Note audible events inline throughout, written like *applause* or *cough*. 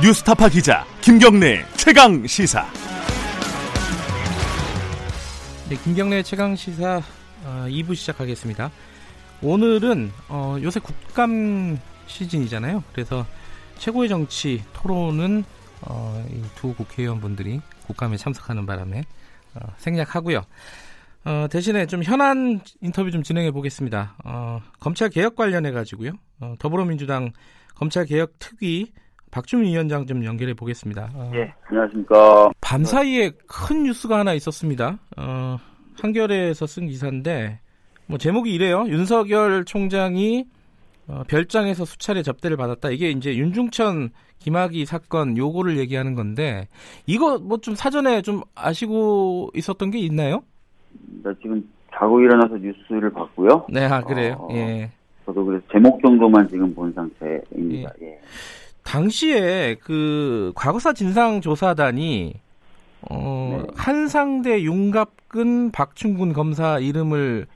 뉴스타파 기자 김경래 최강 시사. 네, 김경래 최강 시사 어, 2부 시작하겠습니다. 오늘은 어, 요새 국감 시즌이잖아요. 그래서 최고의 정치 토론은 어, 이두 국회의원분들이 국감에 참석하는 바람에 어, 생략하고요. 어, 대신에 좀 현안 인터뷰 좀 진행해 보겠습니다. 어, 검찰 개혁 관련해 가지고요. 어, 더불어민주당 검찰 개혁 특위 박주민 위원장 좀 연결해 보겠습니다. 어, 네, 안녕하십니까. 밤 사이에 큰 뉴스가 하나 있었습니다. 어, 한겨레에서 쓴 기사인데 뭐 제목이 이래요. 윤석열 총장이 어, 별장에서 수차례 접대를 받았다. 이게 이제 윤중천 김학의 사건 요거를 얘기하는 건데 이거 뭐 좀 사전에 좀 아시고 있었던 게 있나요? 나 지금 자고 일어나서 뉴스를 봤고요. 네, 아, 그래요. 어, 예. 저도 그래서 제목 정도만 지금 본 상태입니다. 예. 예. 당시에 그 과거사 진상조사단이 어, 네. 한상대 윤갑근 박충군 검사 이름을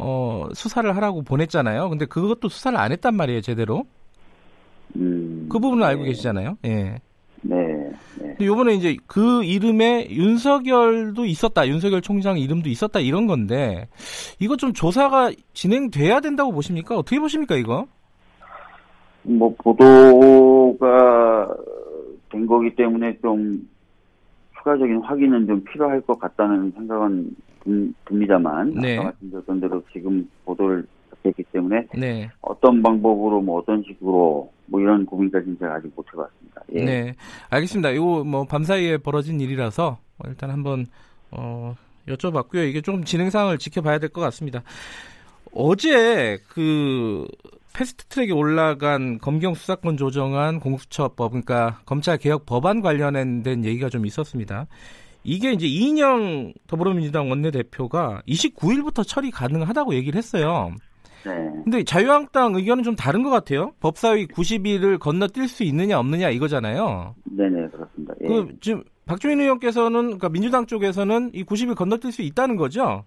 어, 수사를 하라고 보냈잖아요. 근데 그것도 수사를 안 했단 말이에요, 제대로. 음, 그 부분은 네. 알고 계시잖아요. 예. 네. 네. 근데 요번에 이제 그 이름에 윤석열도 있었다, 윤석열 총장 이름도 있었다 이런 건데 이거 좀 조사가 진행돼야 된다고 보십니까? 어떻게 보십니까 이거? 뭐 보도가 된 거기 때문에 좀 추가적인 확인은 좀 필요할 것 같다는 생각은 듭니다만 네. 아까 말씀드렸던 대로 지금 보도를 했기 때문에 네. 어떤 방법으로 뭐 어떤 식으로 뭐 이런 고민까지는 제가 아직 못 해봤습니다. 예. 네, 알겠습니다. 이거 뭐 밤사이에 벌어진 일이라서 일단 한번 어, 여쭤봤고요. 이게 좀 진행상을 지켜봐야 될 것 같습니다. 어제 그 패스트트랙에 올라간 검경 수사권 조정안 공수처법 그러니까 검찰 개혁 법안 관련된 얘기가 좀 있었습니다. 이게 이제 이인영 더불어민주당 원내대표가 29일부터 처리 가능하다고 얘기를 했어요. 네. 근데 자유한국당 의견은 좀 다른 것 같아요. 법사위 90일을 건너뛸 수 있느냐 없느냐 이거잖아요. 네네 그렇습니다. 예. 그 지금 박주민 의원께서는 그러니까 민주당 쪽에서는 이 90일 건너뛸 수 있다는 거죠.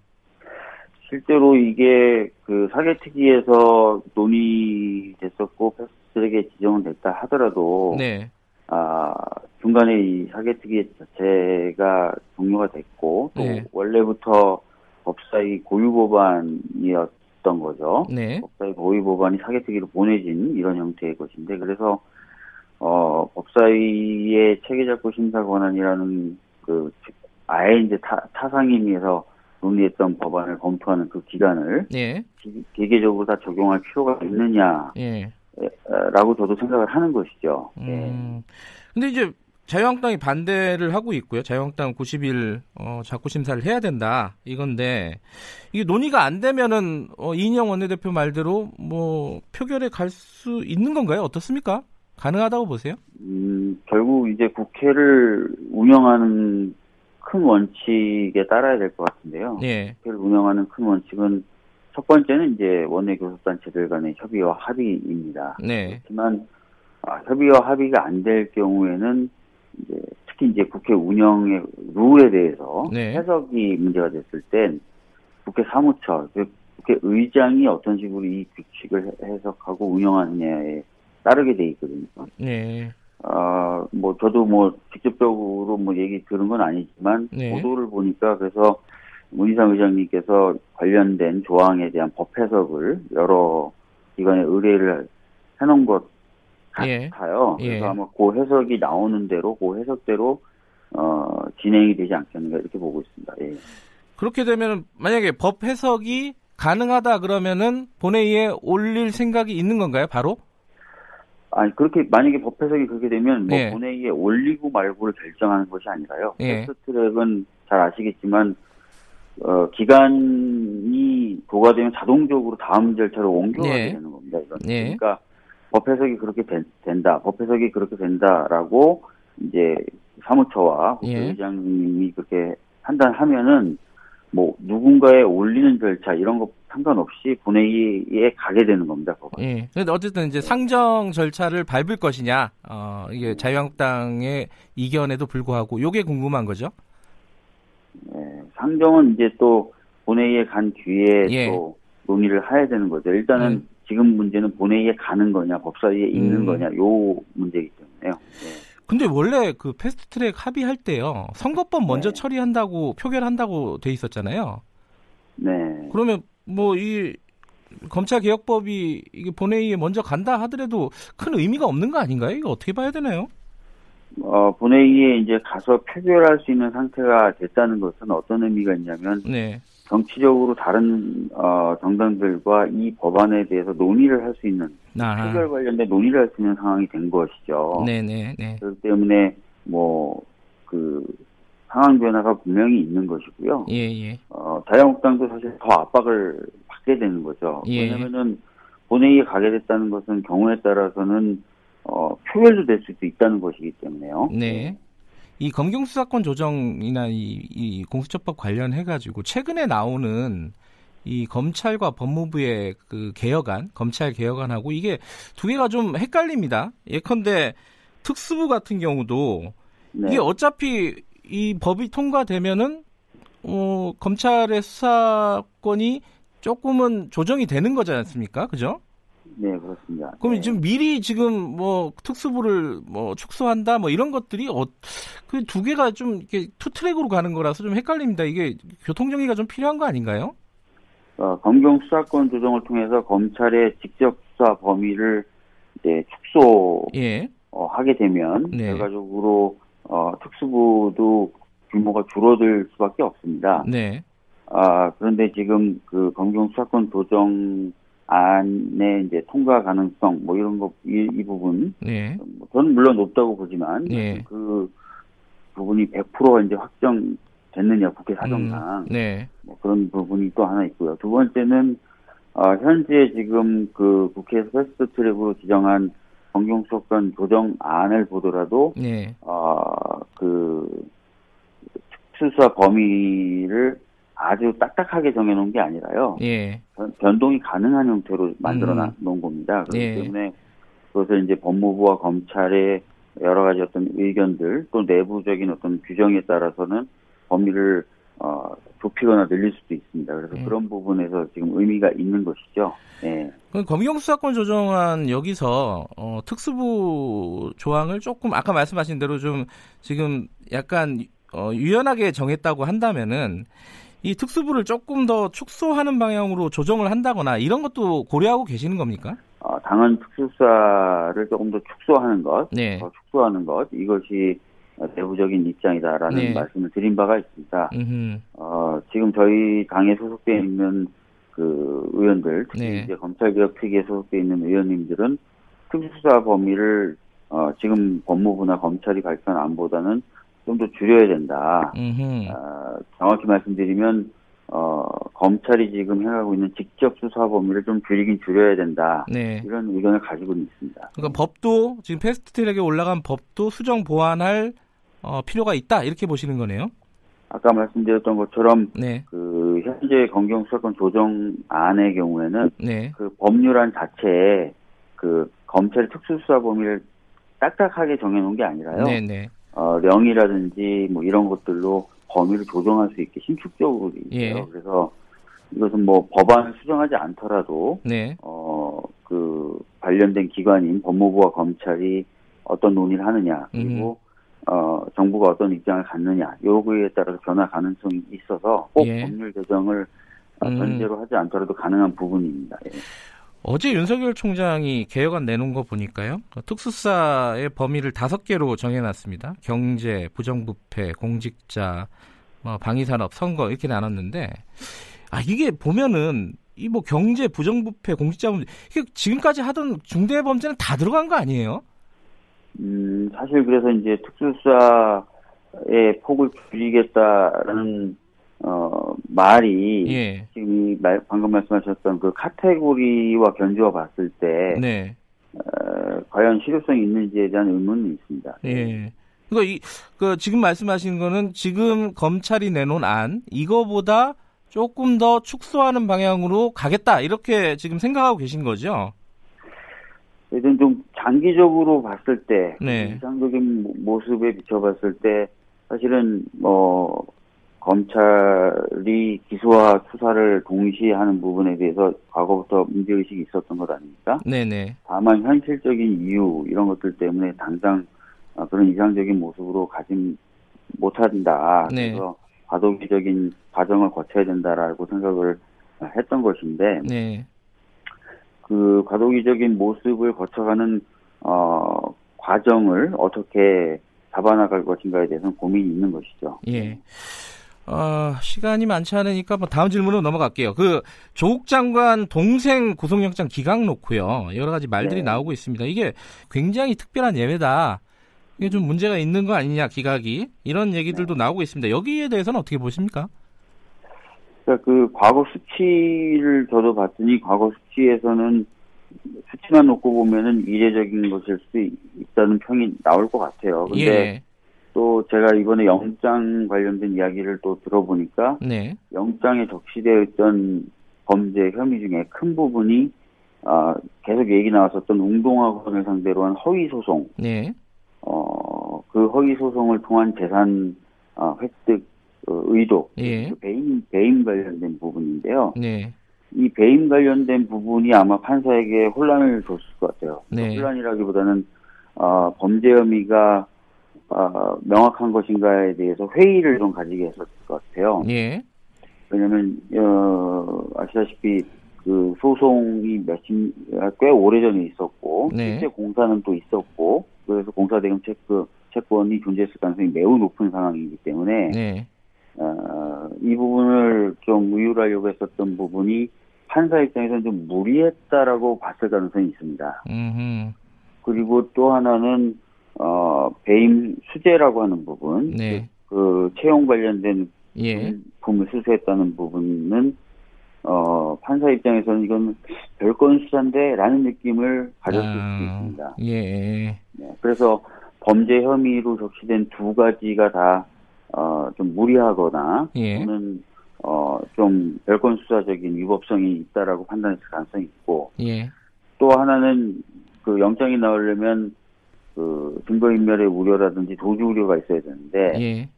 실제로 이게 그 사개특위에서 논의됐었고 패스트트랙에 지정은 됐다 하더라도 네. 아 중간에 이 사개특위 자체가 종료가 됐고 또 네. 원래부터 법사위 고유 법안이었던 거죠. 네. 법사위 고유 법안이 사개특위로 보내진 이런 형태의 것인데 그래서 어 법사위의 체계작구 심사 권한이라는 그 아예 이제 타, 타상임에서 논의했던 법안을 검토하는 그 기간을 예. 기계적으로 다 적용할 필요가 있느냐 예. 라고 저도 생각을 하는 것이죠. 음. 예. 근데 이제 자유한국당이 반대를 하고 있고요. 자유한국당 90일 어, 자꾸 심사를 해야 된다 이건데 이게 논의가 안 되면은 어, 이인영 원내대표 말대로 뭐 표결에 갈 수 있는 건가요? 어떻습니까? 가능하다고 보세요? 음, 결국 이제 국회를 운영하는 큰 원칙에 따라야 될 것 같은데요. 예. 국회를 운영하는 큰 원칙은 첫 번째는 이제 원내 교섭단체들 간의 협의와 합의입니다. 네. 그렇지만 아, 협의와 합의가 안 될 경우에는 이제 특히 이제 국회 운영의 룰에 대해서 네. 해석이 문제가 됐을 땐 국회 사무처, 그 국회 의장이 어떤 식으로 이 규칙을 해석하고 운영하느냐에 따르게 돼 있거든요. 네. 어, 뭐, 저도 뭐, 직접적으로 뭐 얘기 들은 건 아니지만, 네. 보도를 보니까 그래서 문희상 의장님께서 관련된 조항에 대한 법 해석을 여러 기관에 의뢰를 해놓은 것 예. 같아요. 예. 그래서 아마 그 해석이 나오는 대로, 그 해석대로, 어, 진행이 되지 않겠는가 이렇게 보고 있습니다. 예. 그렇게 되면 만약에 법 해석이 가능하다 그러면은 본회의에 올릴 생각이 있는 건가요, 바로? 아니 그렇게 만약에 법 해석이 그렇게 되면 뭐 예. 본회의에 올리고 말고를 결정하는 것이 아니라요. 예. 패스트트랙은 잘 아시겠지만 어, 기간이 도과되면 자동적으로 다음 절차로 옮겨가게 예. 되는 겁니다. 이건 예. 그러니까 법 해석이 그렇게 된, 다 법 해석이 그렇게 된다라고 이제 사무처와 예. 국회의장님이 그렇게 판단하면은 뭐 누군가에 올리는 절차 이런 거 상관없이 본회의에 가게 되는 겁니다. 법안. 예. 근데 어쨌든 이제 상정 절차를 밟을 것이냐, 어, 이게 자유한국당의 이견에도 불구하고 요게 궁금한 거죠. 네, 상정은 이제 또 본회의에 간 뒤에 예. 또 논의를 해야 되는 거죠. 일단은 음. 지금 문제는 본회의에 가는 거냐, 법사위에 있는 음. 거냐, 요 문제이기 때문에요. 네. 근데 원래 그 패스트트랙 합의할 때요 선거법 먼저 네. 처리한다고 표결한다고 돼 있었잖아요. 네. 그러면 뭐 이 검찰 개혁법이 이게 본회의에 먼저 간다 하더라도 큰 의미가 없는 거 아닌가요? 이거 어떻게 봐야 되나요? 어, 본회의에 이제 가서 표결할 수 있는 상태가 됐다는 것은 어떤 의미가 있냐면 네. 정치적으로 다른 어, 정당들과 이 법안에 대해서 논의를 할 수 있는 아하. 표결 관련된 논의를 할 수 있는 상황이 된 것이죠. 네네. 네. 그렇기 때문에 뭐그 상황 변화가 분명히 있는 것이고요. 예, 예. 어, 자유한국당도 사실 더 압박을 받게 되는 거죠. 예. 왜냐하면은 본회의에 가게 됐다는 것은 경우에 따라서는 어, 표결도 될 수도 있다는 것이기 때문에요. 네. 이 검경 수사권 조정이나 이, 이 공수처법 관련해 가지고 최근에 나오는 이 검찰과 법무부의 그 개혁안, 검찰 개혁안하고 이게 두 개가 좀 헷갈립니다. 예컨대 특수부 같은 경우도 네. 이게 어차피 이 법이 통과되면은 어, 검찰의 수사권이 조금은 조정이 되는 거지 않습니까? 그죠? 네, 그렇습니다. 그럼 네. 지금 미리 지금 뭐 특수부를 뭐 축소한다 뭐 이런 것들이 어, 그 두 개가 좀 이렇게 two track으로 가는 거라서 좀 헷갈립니다. 이게 교통 정리가 좀 필요한 거 아닌가요? 어, 검경 수사권 조정을 통해서 검찰의 직접 수사 범위를 이제 축소하게 예. 어, 되면 네. 결과적으로 어, 특수부도 규모가 줄어들 수밖에 없습니다. 네. 아 그런데 지금 그 검경 수사권 조정 안의 이제 통과 가능성 뭐 이런 거이 이 부분 네. 뭐 저는 물론 높다고 보지만 네. 그 부분이 100%가 이제 확정됐느냐 국회 사정상 음, 네. 뭐 그런 부분이 또 하나 있고요. 두 번째는 어, 현재 지금 그 국회에서 패스트 트랙으로 지정한 검경수사권 조정안을 보더라도 네. 어그 특수수사 범위를 아주 딱딱하게 정해놓은 게 아니라요. 예. 변동이 가능한 형태로 만들어 음. 놓은 겁니다. 그렇기 예. 때문에 그것을 이제 법무부와 검찰의 여러 가지 어떤 의견들 또 내부적인 어떤 규정에 따라서는 범위를 어, 좁히거나 늘릴 수도 있습니다. 그래서 예. 그런 부분에서 지금 의미가 있는 것이죠. 예. 검경 수사권 조정안 여기서 어, 특수부 조항을 조금 아까 말씀하신 대로 좀 지금 약간 어, 유연하게 정했다고 한다면은 이 특수부를 조금 더 축소하는 방향으로 조정을 한다거나 이런 것도 고려하고 계시는 겁니까? 어, 당헌 특수사를 조금 더 축소하는 것, 네. 더 축소하는 것 이것이 내부적인 입장이다라는 네. 말씀을 드린 바가 있습니다. 어, 지금 저희 당에 소속돼 있는 그 의원들, 특히 네. 이제 검찰개혁 특위에 소속돼 있는 의원님들은 특수수사 범위를 어, 지금 법무부나 검찰이 발표한 안보다는 좀 더 줄여야 된다. 어, 정확히 말씀드리면 어, 검찰이 지금 해가고 있는 직접 수사 범위를 좀 줄이긴 줄여야 된다. 네. 이런 의견을 가지고 있습니다. 그러니까 법도 지금 패스트트랙에 올라간 법도 수정 보완할 어, 필요가 있다 이렇게 보시는 거네요. 아까 말씀드렸던 것처럼 네. 그 현재 검경 수사권 조정안의 경우에는 네. 그 법률안 자체에 그 검찰의 특수수사 범위를 딱딱하게 정해놓은 게 아니라요. 네네. 네. 어, 령이라든지 뭐 이런 것들로 범위를 조정할 수 있게 신축적으로 돼 있어요. 예. 그래서 이것은 뭐 법안을 수정하지 않더라도 네. 어그 관련된 기관인 법무부와 검찰이 어떤 논의를 하느냐 그리고 음. 어 정부가 어떤 입장을 갖느냐 요구에 따라서 변화 가능성이 있어서 꼭 예. 법률 개정을 음. 전제로 하지 않더라도 가능한 부분입니다. 예. 어제 윤석열 총장이 개혁안 내놓은 거 보니까요. 특수사의 범위를 다섯 개로 정해놨습니다. 경제, 부정부패, 공직자, 뭐 방위산업, 선거 이렇게 나눴는데 아 이게 보면은 이 뭐 경제, 부정부패, 공직자 범죄 이게 지금까지 하던 중대 범죄는 다 들어간 거 아니에요? 음 사실 그래서 이제 특수사의 폭을 줄이겠다라는 어, 말이 예. 지금 이 말, 방금 말씀하셨던 그 카테고리와 견주어 봤을 때 네. 어, 과연 실효성이 있는지에 대한 의문이 있습니다. 예. 그러니까 이, 그 지금 말씀하신 거는 지금 검찰이 내놓은 안 이거보다 조금 더 축소하는 방향으로 가겠다 이렇게 지금 생각하고 계신 거죠? 일단 좀 장기적으로 봤을 때 네. 이상적인 모습에 비춰봤을 때 사실은 뭐 검찰이 기소와 수사를 동시에 하는 부분에 대해서 과거부터 문제의식이 있었던 것 아닙니까? 네네. 다만 현실적인 이유, 이런 것들 때문에 당장 어, 그런 이상적인 모습으로 가진 못한다. 네. 그래서 과도기적인 과정을 거쳐야 된다라고 생각을 했던 것인데 네. 그 과도기적인 모습을 거쳐가는 어, 과정을 어떻게 잡아나갈 것인가에 대해서는 고민이 있는 것이죠. 예. 어, 시간이 많지 않으니까 뭐 다음 질문으로 넘어갈게요. 그 조국 장관 동생 구속영장 기각 놓고요. 여러 가지 말들이 네. 나오고 있습니다. 이게 굉장히 특별한 예외다. 이게 좀 문제가 있는 거 아니냐 기각이 이런 얘기들도 네. 나오고 있습니다. 여기에 대해서는 어떻게 보십니까? 그러니까 그 과거 수치를 저도 봤더니 과거 수치에서는 수치만 놓고 보면은 이례적인 것일 수 있다는 평이 나올 것 같아요. 근데 예. 또 제가 이번에 영장 관련된 이야기를 또 들어보니까 네. 영장에 적시되어 있던 범죄 혐의 중에 큰 부분이 어, 계속 얘기 나왔었던 웅동학원을 상대로 한 허위 소송. 네. 어, 그 허위 소송을 통한 재산 어, 획득 어, 의도, 예. 그 배임 배임 관련된 부분인데요. 네. 이 배임 관련된 부분이 아마 판사에게 혼란을 줬을 것 같아요. 네. 혼란이라기보다는 어, 범죄 혐의가 어, 명확한 것인가에 대해서 회의를 좀 가지게 했었을 것 같아요. 예. 왜냐하면 어, 아시다시피 그 소송이 몇십 꽤 오래 전에 있었고 네. 실제 공사는 또 있었고 그래서 공사 대금 체크 채권이 존재했을 가능성이 매우 높은 상황이기 때문에 네. 어, 이 부분을 좀 의율하려고 했었던 부분이 판사 입장에서는 좀 무리했다라고 봤을 가능성이 있습니다. 음흠. 그리고 또 하나는 어, 배임 수재라고 하는 부분, 네. 그, 그 채용 관련된 예. 품을 수수했다는 부분은 어, 판사 입장에서는 이건 별건 수사인데라는 느낌을 가졌을 아, 수 있습니다. 예. 네, 그래서 범죄 혐의로 적시된 두 가지가 다, 어, 좀 무리하거나, 예. 또는, 어, 좀 별건 수사적인 위법성이 있다라고 판단했을 가능성이 있고, 예. 또 하나는 그 영장이 나오려면 그 증거인멸의 우려라든지 도주 우려가 있어야 되는데 예.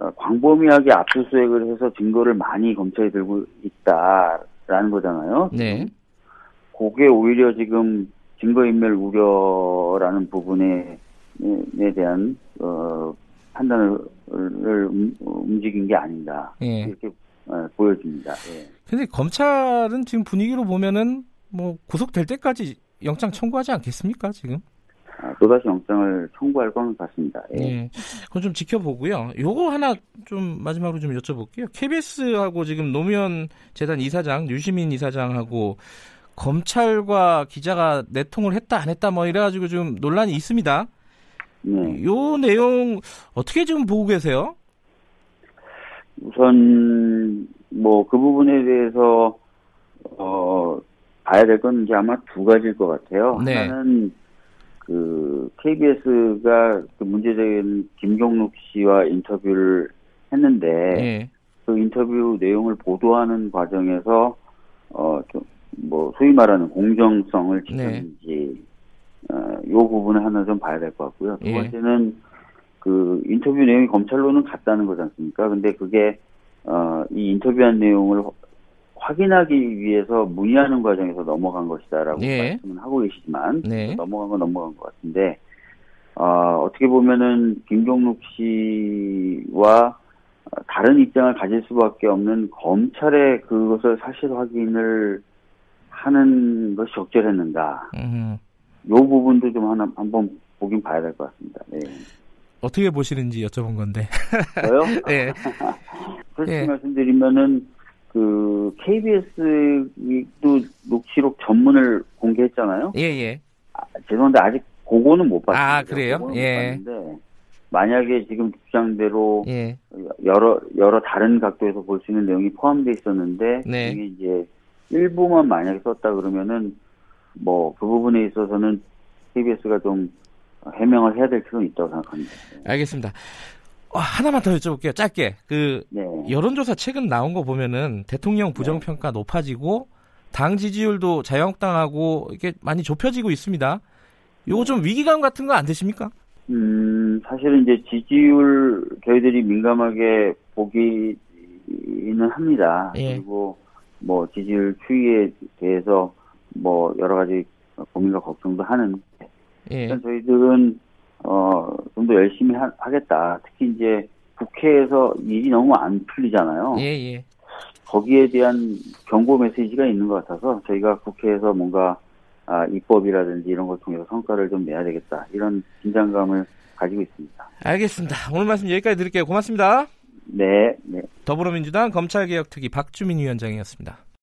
어, 광범위하게 압수수색을 해서 증거를 많이 검찰이 들고 있다라는 거잖아요. 네. 그게 오히려 지금 증거인멸 우려라는 부분에 에 대한 어, 판단을 움직인 게 아닌가 예. 이렇게 어, 보여집니다. 예. 근데 검찰은 지금 분위기로 보면은 뭐 구속될 때까지 영장 청구하지 않겠습니까 지금? 아, 또다시 영장을 청구할 것 같습니다. 예. 네. 그건 좀 지켜보고요. 요거 하나 좀 마지막으로 좀 여쭤볼게요. KBS하고 지금 노무현 재단 이사장, 유시민 이사장하고 검찰과 기자가 내통을 했다 안 했다 뭐 이래가지고 좀 논란이 있습니다. 네. 요 내용 어떻게 지금 보고 계세요? 우선 뭐 그 부분에 대해서 어 봐야 될 건 이제 아마 두 가지일 것 같아요. 네. 하나는 그 KBS가 그 문제된 김경록 씨와 인터뷰를 했는데 네. 그 인터뷰 내용을 보도하는 과정에서 어좀뭐 소위 말하는 공정성을 네. 지켰는지 네. 어요 부분을 하나 좀 봐야 될 것 같고요. 두 예. 번째는 그 인터뷰 내용이 검찰로는 갔다는 거지 않습니까? 근데 그게 어 이 인터뷰한 내용을 확인하기 위해서 문의하는 과정에서 넘어간 것이다라고 네. 말씀은 하고 계시지만 네. 넘어간 건 넘어간 것 같은데 어, 어떻게 보면은 김종록 씨와 다른 입장을 가질 수밖에 없는 검찰의 그것을 사실 확인을 하는 것이 적절했는가. 음. 요 부분도 좀 하나 한번 보긴 봐야 될 것 같습니다. 네. 어떻게 보시는지 여쭤본 건데. 저요? *laughs* *laughs* 네. 솔직히 네. 말씀드리면은 그 KBS도 녹취록 전문을 공개했잖아요. 예, 예. 아, 죄송한데 아직 그거는 못 봤어요. 아, 그래요? 예. 봤는데 만약에 지금 주장대로 예. 여러 여러 다른 각도에서 볼 수 있는 내용이 포함되어 있었는데 네. 이게 이제 일부만 만약에 썼다 그러면은 뭐 그 부분에 있어서는 KBS가 좀 해명을 해야 될 필요는 있다고 생각합니다. 알겠습니다. 어, 하나만 더 여쭤볼게요. 짧게. 그 네. 여론조사 최근 나온 거 보면은 대통령 네. 부정평가 네. 높아지고 당 지지율도 자유한국당하고 이게 많이 좁혀지고 있습니다. 요거 좀 위기감 같은 거 안 드십니까? 음, 사실은 이제 지지율 저희들이 민감하게 보기는 합니다. 예. 그리고 뭐 지지율 추이에 대해서 뭐 여러 가지 고민과 걱정도 하는. 예. 일단 저희들은 어, 좀 더 열심히 하, 겠다 특히 이제 국회에서 일이 너무 안 풀리잖아요. 예, 예. 거기에 대한 경고 메시지가 있는 것 같아서 저희가 국회에서 뭔가 아, 입법이라든지 이런 걸 통해서 성과를 좀 내야 되겠다. 이런 긴장감을 가지고 있습니다. 알겠습니다. 오늘 말씀 여기까지 드릴게요. 고맙습니다. 네, 네. 더불어민주당 검찰개혁특위 박주민 위원장이었습니다.